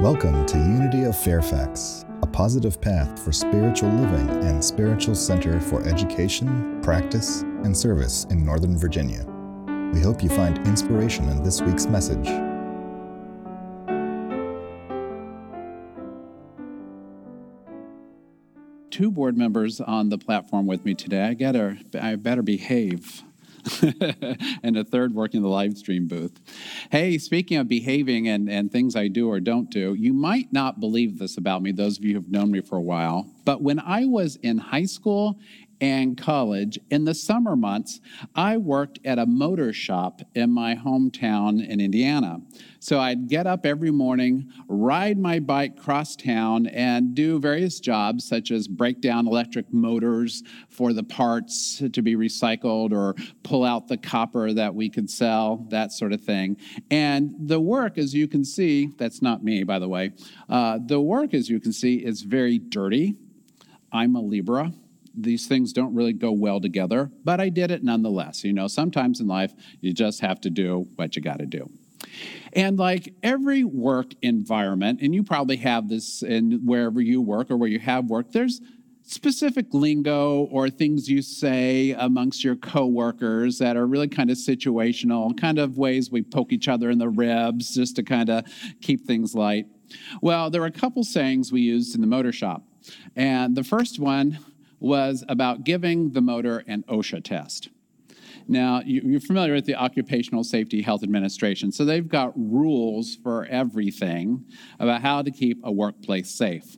Welcome to Unity of Fairfax, a positive path for spiritual living and spiritual center for education, practice, and service in Northern Virginia. We hope you find inspiration in this week's message. Two board members on the platform with me today. I gotta, I better behave. and a third working the live stream booth. Hey, speaking of behaving and, and things I do or don't do, you might not believe this about me, those of you who've known me for a while, but when I was in high school and college, in the summer months, I worked at a motor shop in my hometown in Indiana. So I'd get up every morning, ride my bike cross town, and do various jobs such as break down electric motors for the parts to be recycled or pull out the copper that we could sell, that sort of thing. And the work, as you can see, that's not me, by the way, uh, the work, as you can see, is very dirty. I'm a Libra these things don't really go well together, but I did it nonetheless. You know, sometimes in life, you just have to do what you got to do. And like every work environment, and you probably have this in wherever you work or where you have worked, there's specific lingo or things you say amongst your coworkers that are really kind of situational, kind of ways we poke each other in the ribs just to kind of keep things light. Well, there were a couple sayings we used in the motor shop. And the first one was about giving the motor an OSHA test. Now, you're familiar with the Occupational Safety Health Administration, so they've got rules for everything about how to keep a workplace safe.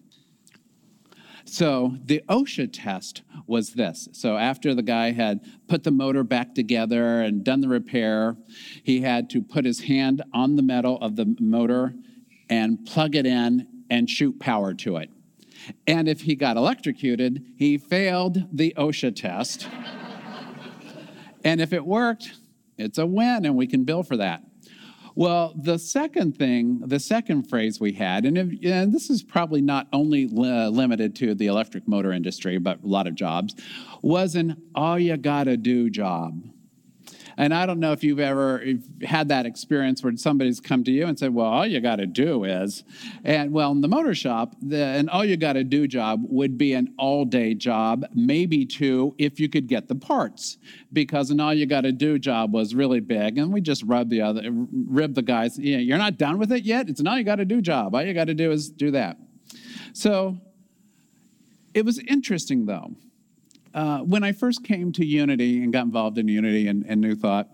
So the OSHA test was this. So after the guy had put the motor back together and done the repair, he had to put his hand on the metal of the motor and plug it in and shoot power to it. And if he got electrocuted, he failed the OSHA test. and if it worked, it's a win and we can bill for that. Well, the second thing, the second phrase we had, and, if, and this is probably not only li- limited to the electric motor industry, but a lot of jobs, was an all you gotta do job. And I don't know if you've ever had that experience where somebody's come to you and said, Well, all you got to do is, and well, in the motor shop, the, an all you got to do job would be an all day job, maybe two if you could get the parts, because an all you got to do job was really big. And we just rub the other, rib the guys, you're not done with it yet? It's an all you got to do job. All you got to do is do that. So it was interesting though uh, when I first came to Unity and got involved in Unity and, and New Thought,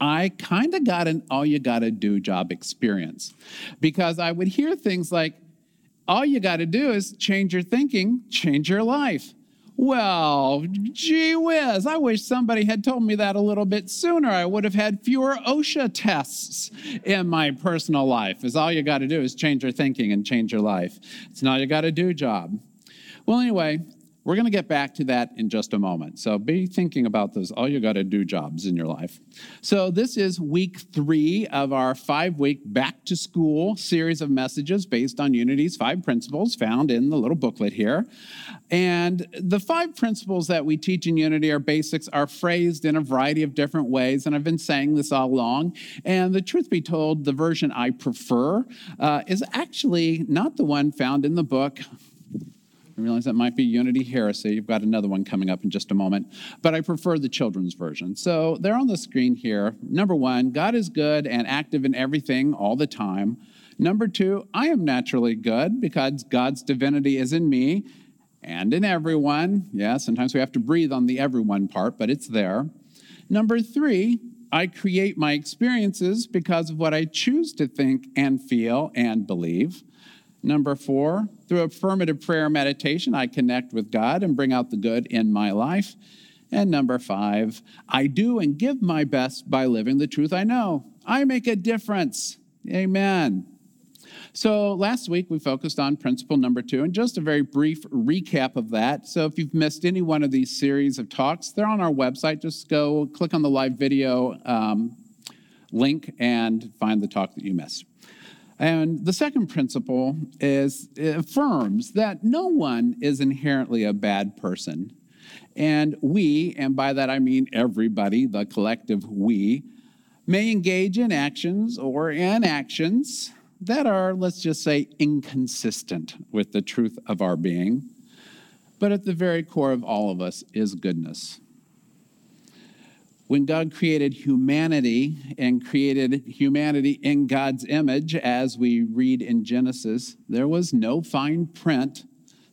I kind of got an all you got to do job experience because I would hear things like, all you got to do is change your thinking, change your life. Well, gee whiz, I wish somebody had told me that a little bit sooner. I would have had fewer OSHA tests in my personal life. Is all you got to do is change your thinking and change your life. It's an all you got to do job. Well, anyway, we're going to get back to that in just a moment. So be thinking about those all you got to do jobs in your life. So this is week three of our five week back to school series of messages based on Unity's five principles found in the little booklet here. And the five principles that we teach in Unity are basics, are phrased in a variety of different ways. And I've been saying this all along. And the truth be told, the version I prefer uh, is actually not the one found in the book. I realize that might be Unity Heresy. You've got another one coming up in just a moment. But I prefer the children's version. So they're on the screen here. Number one, God is good and active in everything all the time. Number two, I am naturally good because God's divinity is in me and in everyone. Yeah, sometimes we have to breathe on the everyone part, but it's there. Number three, I create my experiences because of what I choose to think and feel and believe. Number four, through affirmative prayer meditation, I connect with God and bring out the good in my life. And number five, I do and give my best by living the truth I know. I make a difference. Amen. So last week we focused on principle number two, and just a very brief recap of that. So if you've missed any one of these series of talks, they're on our website. Just go click on the live video um, link and find the talk that you missed. And the second principle is affirms that no one is inherently a bad person. And we, and by that I mean everybody, the collective we, may engage in actions or inactions that are, let's just say, inconsistent with the truth of our being. But at the very core of all of us is goodness. When God created humanity and created humanity in God's image, as we read in Genesis, there was no fine print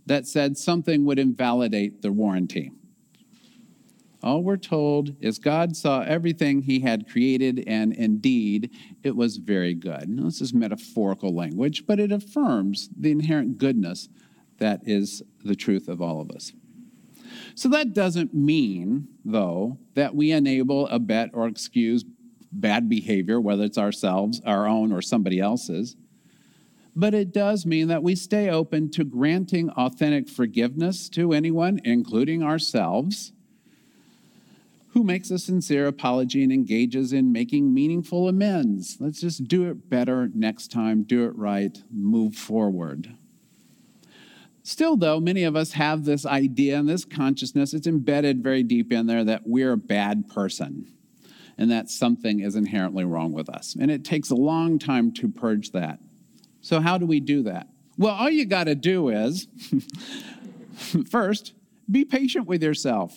that said something would invalidate the warranty. All we're told is God saw everything he had created, and indeed, it was very good. Now, this is metaphorical language, but it affirms the inherent goodness that is the truth of all of us. So that doesn't mean, though, that we enable, abet, or excuse bad behavior, whether it's ourselves, our own, or somebody else's. But it does mean that we stay open to granting authentic forgiveness to anyone, including ourselves who makes a sincere apology and engages in making meaningful amends. Let's just do it better next time, do it right, move forward. Still, though, many of us have this idea and this consciousness, it's embedded very deep in there that we're a bad person and that something is inherently wrong with us. And it takes a long time to purge that. So, how do we do that? Well, all you got to do is first, be patient with yourself.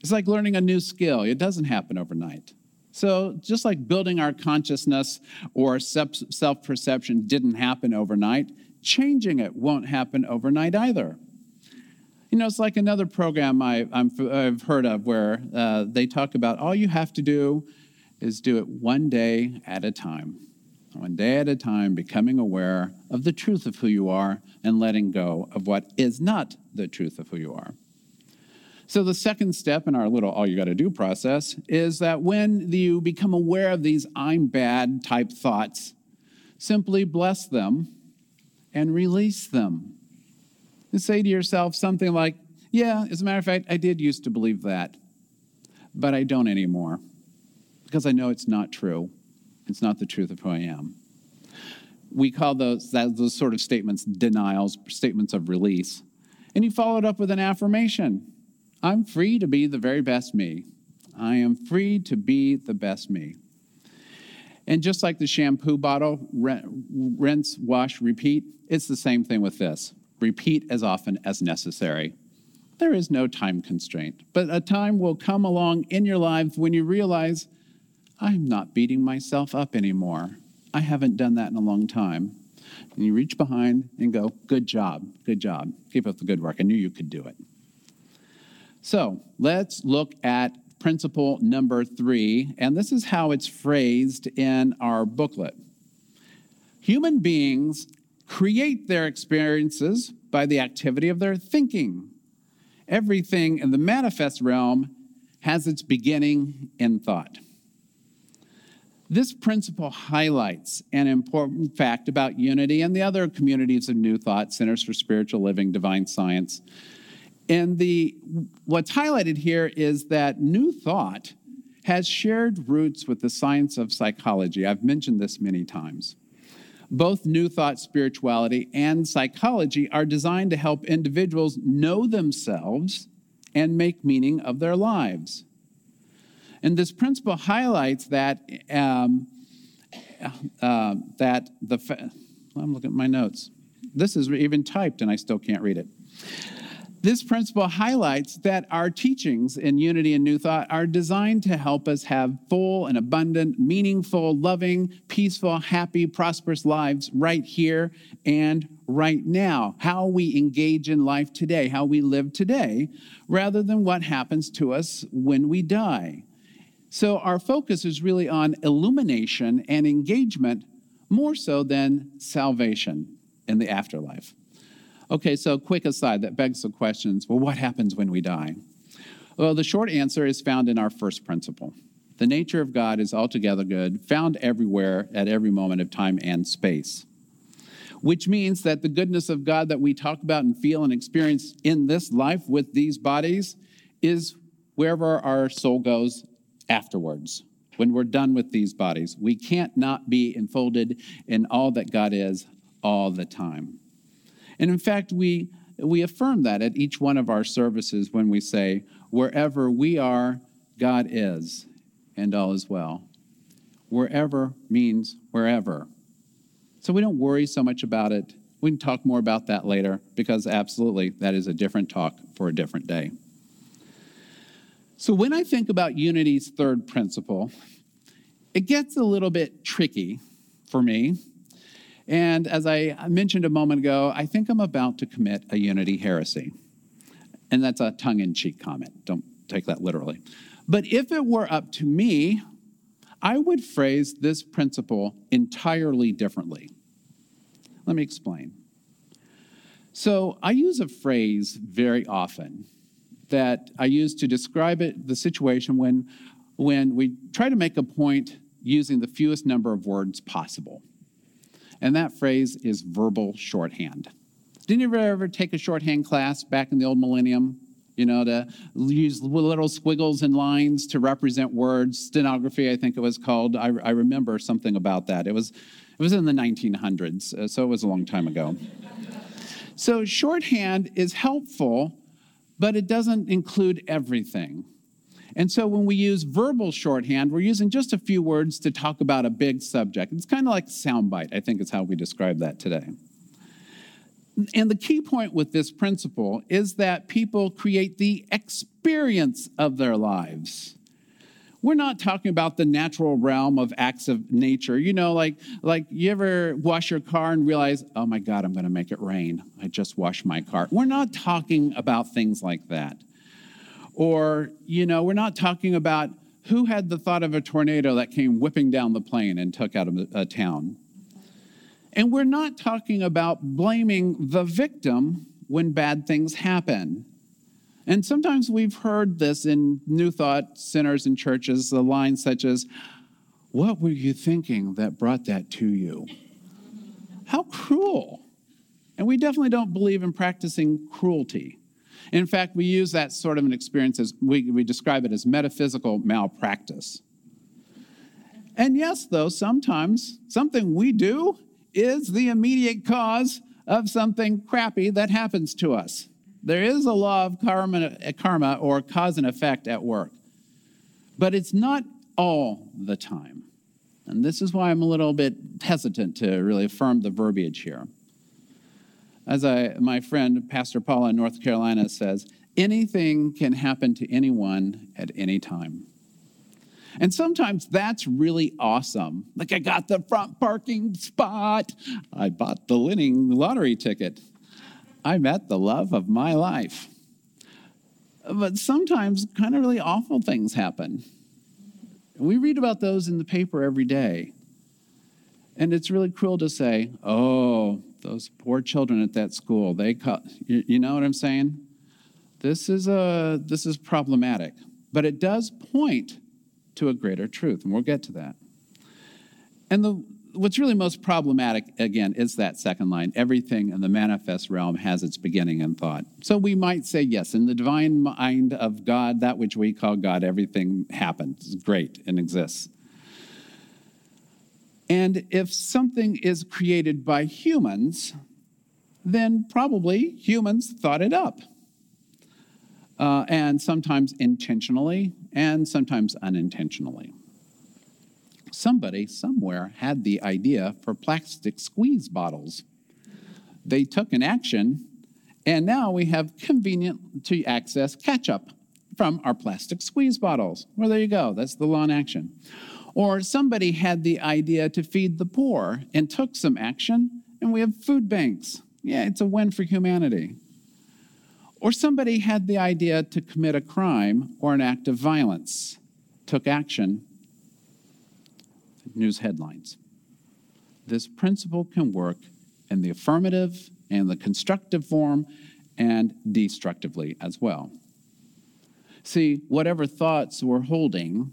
It's like learning a new skill, it doesn't happen overnight. So, just like building our consciousness or self perception didn't happen overnight, changing it won't happen overnight either. You know, it's like another program I, have heard of where uh, they talk about all you have to do is do it one day at a time. One day at a time, becoming aware of the truth of who you are and letting go of what is not the truth of who you are. So, the second step in our little all you got to do process is that when you become aware of these I'm bad type thoughts, simply bless them and release them. And say to yourself something like, Yeah, as a matter of fact, I did used to believe that, but I don't anymore because I know it's not true. It's not the truth of who I am. We call those, that, those sort of statements denials, statements of release. And you follow it up with an affirmation. I'm free to be the very best me. I am free to be the best me. And just like the shampoo bottle, rinse, wash, repeat, it's the same thing with this. Repeat as often as necessary. There is no time constraint, but a time will come along in your lives when you realize, I'm not beating myself up anymore. I haven't done that in a long time. And you reach behind and go, Good job, good job. Keep up the good work. I knew you could do it. So let's look at principle number three, and this is how it's phrased in our booklet. Human beings create their experiences by the activity of their thinking. Everything in the manifest realm has its beginning in thought. This principle highlights an important fact about unity and the other communities of New Thought, Centers for Spiritual Living, Divine Science, and the, what's highlighted here is that New Thought has shared roots with the science of psychology. I've mentioned this many times. Both New Thought spirituality and psychology are designed to help individuals know themselves and make meaning of their lives. And this principle highlights that um, uh, that the I'm looking at my notes. This is even typed, and I still can't read it. This principle highlights that our teachings in Unity and New Thought are designed to help us have full and abundant, meaningful, loving, peaceful, happy, prosperous lives right here and right now. How we engage in life today, how we live today, rather than what happens to us when we die. So our focus is really on illumination and engagement more so than salvation in the afterlife. Okay, so quick aside that begs the questions well, what happens when we die? Well, the short answer is found in our first principle. The nature of God is altogether good, found everywhere at every moment of time and space. Which means that the goodness of God that we talk about and feel and experience in this life with these bodies is wherever our soul goes afterwards, when we're done with these bodies. We can't not be enfolded in all that God is all the time. And in fact, we, we affirm that at each one of our services when we say, wherever we are, God is, and all is well. Wherever means wherever. So we don't worry so much about it. We can talk more about that later because absolutely that is a different talk for a different day. So when I think about unity's third principle, it gets a little bit tricky for me. And as I mentioned a moment ago, I think I'm about to commit a unity heresy. And that's a tongue in cheek comment. Don't take that literally. But if it were up to me, I would phrase this principle entirely differently. Let me explain. So, I use a phrase very often that I use to describe it, the situation when, when we try to make a point using the fewest number of words possible. And that phrase is verbal shorthand. Didn't you ever take a shorthand class back in the old millennium? You know, to use little squiggles and lines to represent words. Stenography, I think it was called. I, I remember something about that. It was, it was in the 1900s, uh, so it was a long time ago. so, shorthand is helpful but it doesn't include everything. And so when we use verbal shorthand, we're using just a few words to talk about a big subject. It's kind of like soundbite, I think is how we describe that today. And the key point with this principle is that people create the experience of their lives we're not talking about the natural realm of acts of nature. You know, like like you ever wash your car and realize, oh my God, I'm going to make it rain. I just washed my car. We're not talking about things like that. Or, you know, we're not talking about who had the thought of a tornado that came whipping down the plain and took out a, a town. And we're not talking about blaming the victim when bad things happen. And sometimes we've heard this in New Thought centers and churches, the lines such as, What were you thinking that brought that to you? How cruel. And we definitely don't believe in practicing cruelty. In fact, we use that sort of an experience as we, we describe it as metaphysical malpractice. And yes, though, sometimes something we do is the immediate cause of something crappy that happens to us. There is a law of karma, karma or cause and effect at work, but it's not all the time. And this is why I'm a little bit hesitant to really affirm the verbiage here. As I, my friend Pastor Paula in North Carolina says, anything can happen to anyone at any time. And sometimes that's really awesome. Like, I got the front parking spot. I bought the winning lottery ticket. I met the love of my life. But sometimes kind of really awful things happen. We read about those in the paper every day. And it's really cruel to say, oh, those poor children at that school, they cut, you, know what I'm saying? This is, a, this is problematic. But it does point to a greater truth, and we'll get to that. And the, what's really most problematic, again, is that second line. Everything in the manifest realm has its beginning in thought. So we might say, yes, in the divine mind of God, that which we call God, everything happens. Great and exists. And if something is created by humans, then probably humans thought it up. Uh, and sometimes intentionally, and sometimes unintentionally somebody somewhere had the idea for plastic squeeze bottles. They took an action, and now we have convenient to access ketchup from our plastic squeeze bottles. Well, there you go. That's the law in action. Or somebody had the idea to feed the poor and took some action, and we have food banks. Yeah, it's a win for humanity. Or somebody had the idea to commit a crime or an act of violence, took action, news headlines. This principle can work in the affirmative and the constructive form and destructively as well. See, whatever thoughts we're holding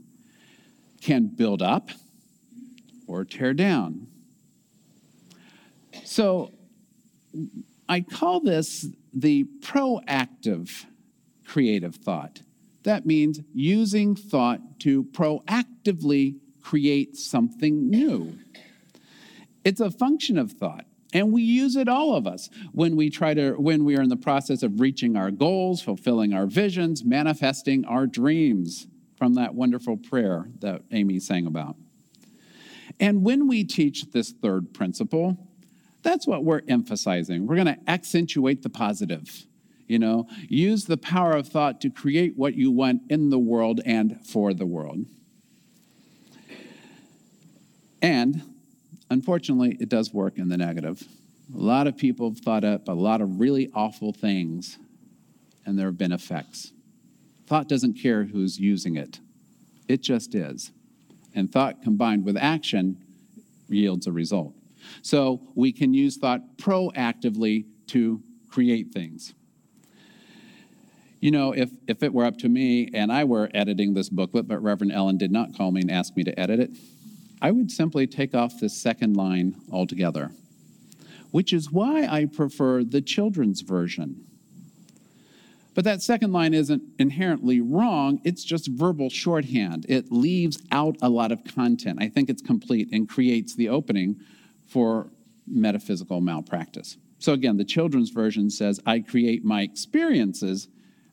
can build up or tear down. So I call this the proactive creative thought. That means using thought to proactively create something new. It's a function of thought. And we use it, all of us, when we try to, when we are in the process of reaching our goals, fulfilling our visions, manifesting our dreams from that wonderful prayer that Amy sang about. And when we teach this third principle, that's what we're emphasizing. We're going to accentuate the positive. You know, use the power of thought to create what you want in the world and for the world. And unfortunately, it does work in the negative. A lot of people have thought up a lot of really awful things, and there have been effects. Thought doesn't care who's using it, it just is. And thought combined with action yields a result. So we can use thought proactively to create things. You know, if, if it were up to me and I were editing this booklet, but Reverend Ellen did not call me and ask me to edit it, I would simply take off this second line altogether, which is why I prefer the children's version. But that second line isn't inherently wrong, it's just verbal shorthand. It leaves out a lot of content. I think it's complete and creates the opening for metaphysical malpractice. So again, the children's version says, I create my experiences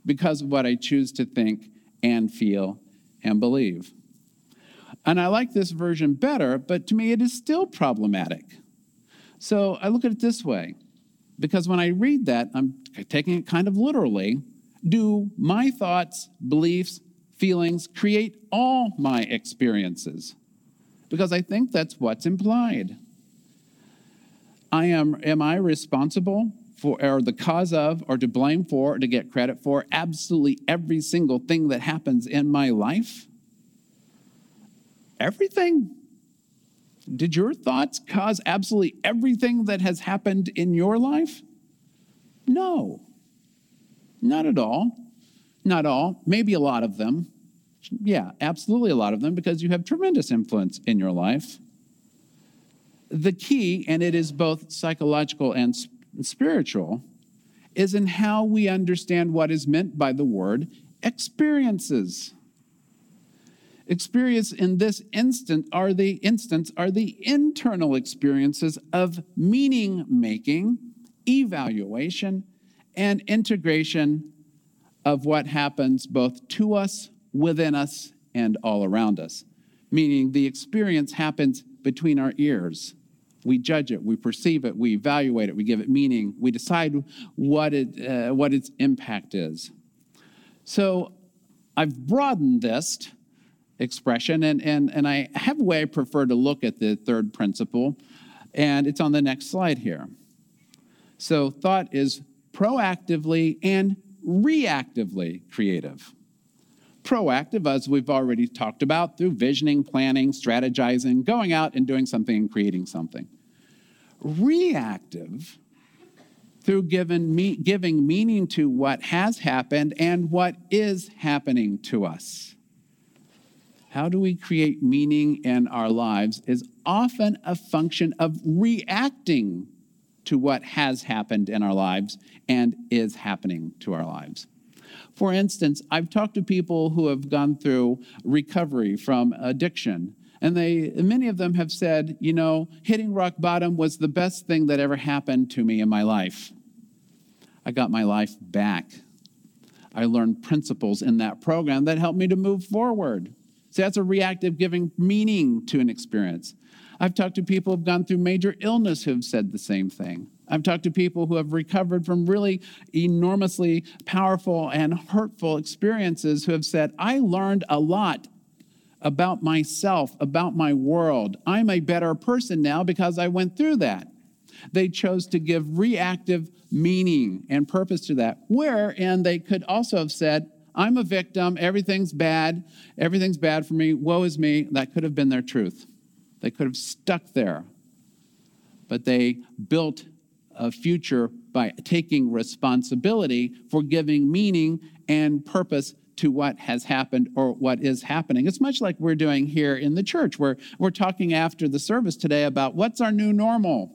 because of what I choose to think and feel and believe. And I like this version better, but to me it is still problematic. So I look at it this way because when I read that, I'm taking it kind of literally. Do my thoughts, beliefs, feelings create all my experiences? Because I think that's what's implied. I am am I responsible for or the cause of or to blame for or to get credit for absolutely every single thing that happens in my life? everything? Did your thoughts cause absolutely everything that has happened in your life? No, not at all. Not all, maybe a lot of them. Yeah, absolutely a lot of them because you have tremendous influence in your life. The key, and it is both psychological and spiritual, is in how we understand what is meant by the word experiences. Experience in this instant are the instance are the internal experiences of meaning making, evaluation, and integration of what happens both to us, within us, and all around us. Meaning the experience happens between our ears. We judge it, we perceive it, we evaluate it, we give it meaning, we decide what, it, uh, what its impact is. So I've broadened this expression. And, and, and I have a way I prefer to look at the third principle, and it's on the next slide here. So, thought is proactively and reactively creative. Proactive, as we've already talked about, through visioning, planning, strategizing, going out and doing something and creating something. Reactive, through me, giving meaning to what has happened and what is happening to us how do we create meaning in our lives is often a function of reacting to what has happened in our lives and is happening to our lives. For instance, I've talked to people who have gone through recovery from addiction, and they many of them have said, you know, hitting rock bottom was the best thing that ever happened to me in my life. I got my life back. I learned principles in that program that helped me to move forward. See, that's a reactive giving meaning to an experience. I've talked to people who've gone through major illness who've said the same thing. I've talked to people who have recovered from really enormously powerful and hurtful experiences who have said, I learned a lot about myself, about my world. I'm a better person now because I went through that. They chose to give reactive meaning and purpose to that, wherein they could also have said, I'm a victim. Everything's bad. Everything's bad for me. Woe is me. That could have been their truth. They could have stuck there. But they built a future by taking responsibility for giving meaning and purpose to what has happened or what is happening. It's much like we're doing here in the church, where we're talking after the service today about what's our new normal.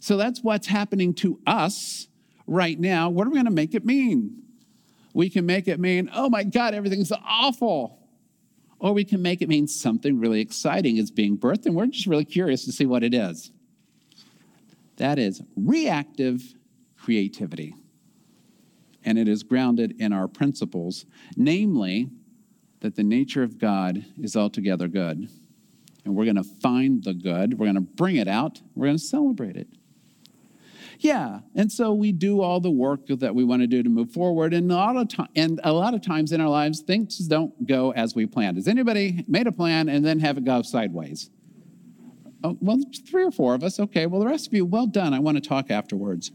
So that's what's happening to us right now. What are we going to make it mean? We can make it mean, oh my God, everything's awful. Or we can make it mean something really exciting is being birthed, and we're just really curious to see what it is. That is reactive creativity. And it is grounded in our principles, namely, that the nature of God is altogether good. and we're going to find the good. We're going to bring it out. We're going to celebrate it. Yeah, and so we do all the work that we want to do to move forward, and a lot of time, and a lot of times in our lives, things don't go as we planned. Has anybody made a plan and then have it go sideways? Oh, well, three or four of us. Okay, well, the rest of you, well done. I want to talk afterwards.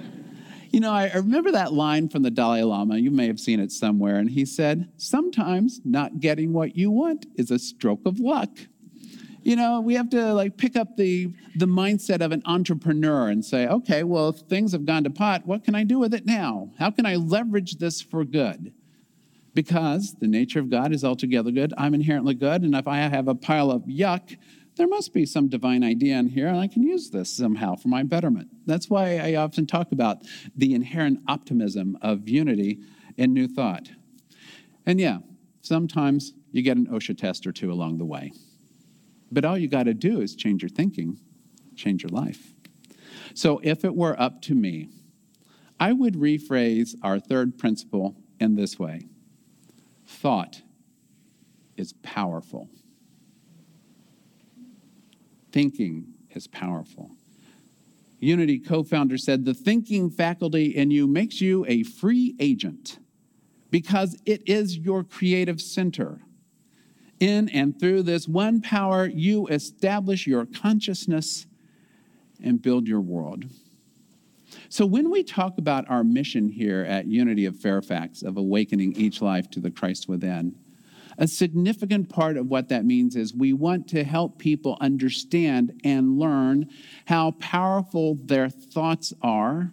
you know, I remember that line from the Dalai Lama. You may have seen it somewhere, and he said, "Sometimes not getting what you want is a stroke of luck." You know we have to like pick up the the mindset of an entrepreneur and say okay well if things have gone to pot what can i do with it now? How can i leverage this for good? Because the nature of god is altogether good. I'm inherently good and if i have a pile of yuck there must be some divine idea in here and i can use this somehow for my betterment. That's why i often talk about the inherent optimism of unity and new thought. And yeah sometimes you get an osha test or two along the way but all you got to do is change your thinking, change your life. So if it were up to me, I would rephrase our third principle in this way thought is powerful. Thinking is powerful. Unity co founder said, The thinking faculty in you makes you a free agent because it is your creative center. In and through this one power, you establish your consciousness and build your world. So, when we talk about our mission here at Unity of Fairfax of awakening each life to the Christ within, a significant part of what that means is we want to help people understand and learn how powerful their thoughts are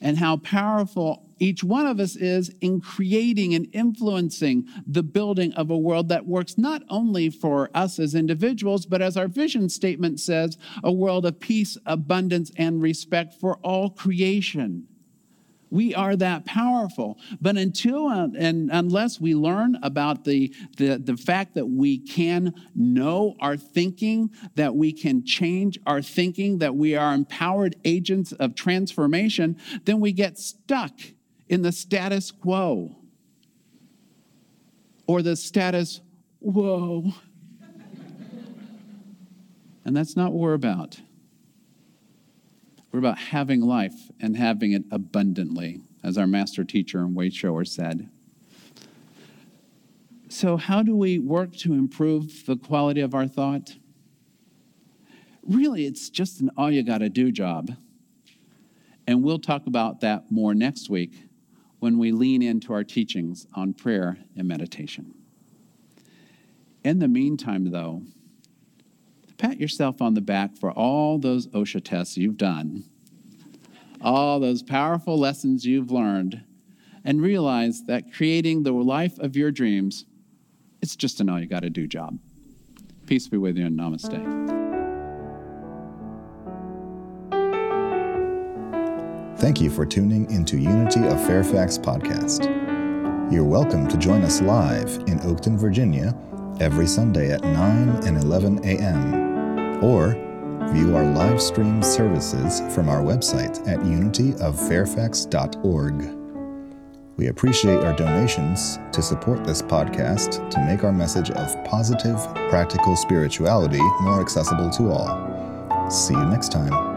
and how powerful each one of us is in creating and influencing the building of a world that works not only for us as individuals, but as our vision statement says, a world of peace, abundance, and respect for all creation. We are that powerful. But until uh, and unless we learn about the, the, the fact that we can know our thinking, that we can change our thinking, that we are empowered agents of transformation, then we get stuck in the status quo or the status whoa. and that's not what we're about. We're about having life and having it abundantly, as our master teacher and way shower said. So, how do we work to improve the quality of our thought? Really, it's just an all you got to do job. And we'll talk about that more next week when we lean into our teachings on prayer and meditation. In the meantime, though, pat yourself on the back for all those OSHA tests you've done, all those powerful lessons you've learned, and realize that creating the life of your dreams, it's just an all you got to do job. Peace be with you and namaste. Thank you for tuning into Unity of Fairfax podcast. You're welcome to join us live in Oakton, Virginia every Sunday at 9 and 11 a.m or view our live stream services from our website at unityoffairfax.org. We appreciate our donations to support this podcast to make our message of positive, practical spirituality more accessible to all. See you next time.